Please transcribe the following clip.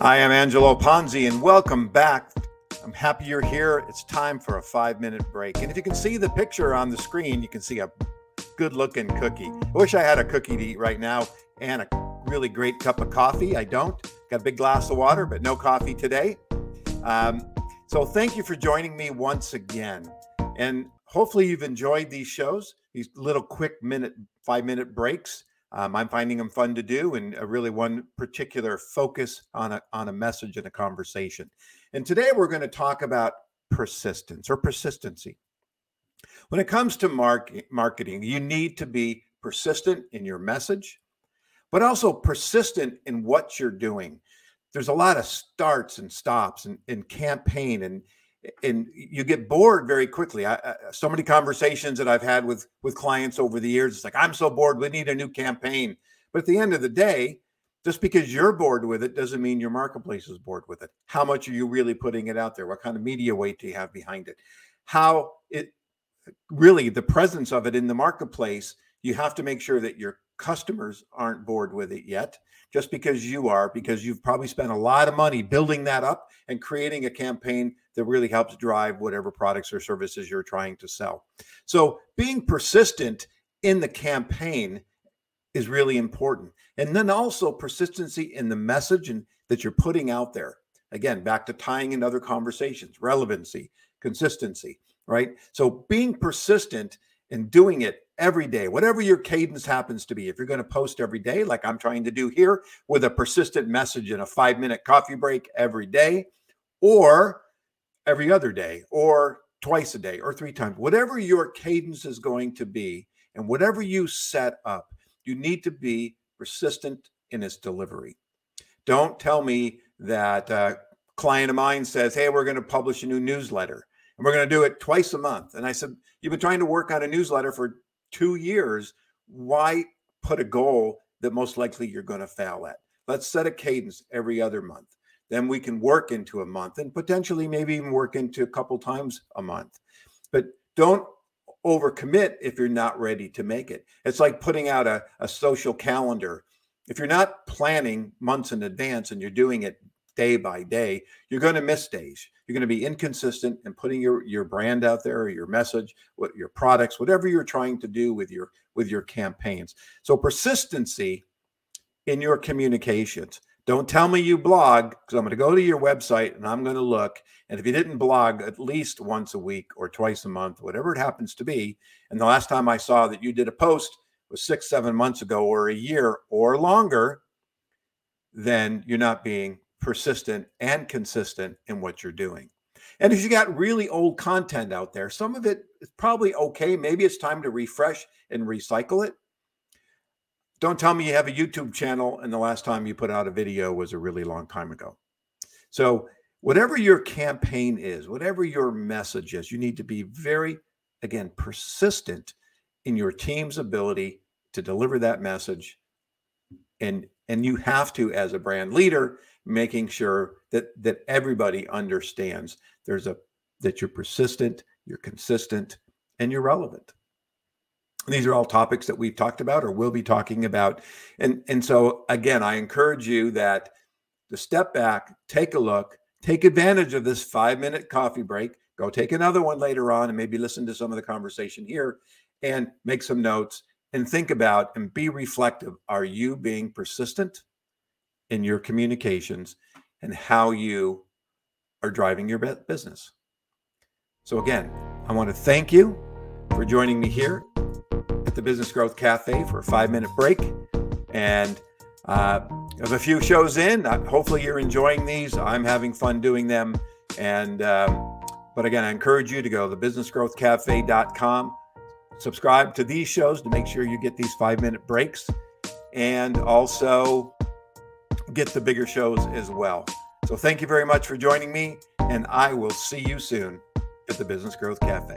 I am Angelo Ponzi, and welcome back. I'm happy you're here. It's time for a five minute break. And if you can see the picture on the screen, you can see a good looking cookie. I wish I had a cookie to eat right now and a really great cup of coffee. I don't. Got a big glass of water, but no coffee today. Um, so thank you for joining me once again. And hopefully you've enjoyed these shows, these little quick minute, five minute breaks. Um, I'm finding them fun to do, and a really one particular focus on a on a message and a conversation. And today we're going to talk about persistence or persistency. When it comes to mark, marketing, you need to be persistent in your message, but also persistent in what you're doing. There's a lot of starts and stops and, and campaign and and you get bored very quickly. I, I, so many conversations that I've had with with clients over the years, it's like I'm so bored. We need a new campaign. But at the end of the day, just because you're bored with it doesn't mean your marketplace is bored with it. How much are you really putting it out there? What kind of media weight do you have behind it? How it really the presence of it in the marketplace. You have to make sure that your customers aren't bored with it yet just because you are, because you've probably spent a lot of money building that up and creating a campaign that really helps drive whatever products or services you're trying to sell. So being persistent in the campaign is really important. And then also persistency in the message and that you're putting out there. Again, back to tying in other conversations, relevancy, consistency, right? So being persistent and doing it every day, whatever your cadence happens to be. If you're going to post every day, like I'm trying to do here with a persistent message and a five minute coffee break every day, or every other day, or twice a day, or three times, whatever your cadence is going to be, and whatever you set up, you need to be persistent in its delivery. Don't tell me that a client of mine says, Hey, we're going to publish a new newsletter and we're going to do it twice a month. And I said, You've been trying to work on a newsletter for two years. Why put a goal that most likely you're going to fail at? Let's set a cadence every other month. Then we can work into a month and potentially maybe even work into a couple times a month. But don't overcommit if you're not ready to make it. It's like putting out a, a social calendar. If you're not planning months in advance and you're doing it day by day, you're going to miss days. You're going to be inconsistent in putting your your brand out there, or your message, what your products, whatever you're trying to do with your with your campaigns. So persistency in your communications. Don't tell me you blog because I'm going to go to your website and I'm going to look. And if you didn't blog at least once a week or twice a month, whatever it happens to be, and the last time I saw that you did a post was six, seven months ago or a year or longer, then you're not being persistent and consistent in what you're doing. And if you got really old content out there, some of it is probably okay. Maybe it's time to refresh and recycle it. Don't tell me you have a YouTube channel and the last time you put out a video was a really long time ago. So, whatever your campaign is, whatever your message is, you need to be very, again, persistent in your team's ability to deliver that message. And, and you have to, as a brand leader, making sure that that everybody understands there's a that you're persistent, you're consistent, and you're relevant. These are all topics that we've talked about or will be talking about. And, and so again, I encourage you that to step back, take a look, take advantage of this five minute coffee break, go take another one later on and maybe listen to some of the conversation here and make some notes and think about and be reflective. Are you being persistent? in your communications and how you are driving your business. So, again, I want to thank you for joining me here at the Business Growth Cafe for a five minute break. And uh, a few shows in, uh, hopefully you're enjoying these. I'm having fun doing them. And, um, but again, I encourage you to go to thebusinessgrowthcafe.com, subscribe to these shows to make sure you get these five minute breaks. And also, get the bigger shows as well. So thank you very much for joining me, and I will see you soon at the Business Growth Cafe.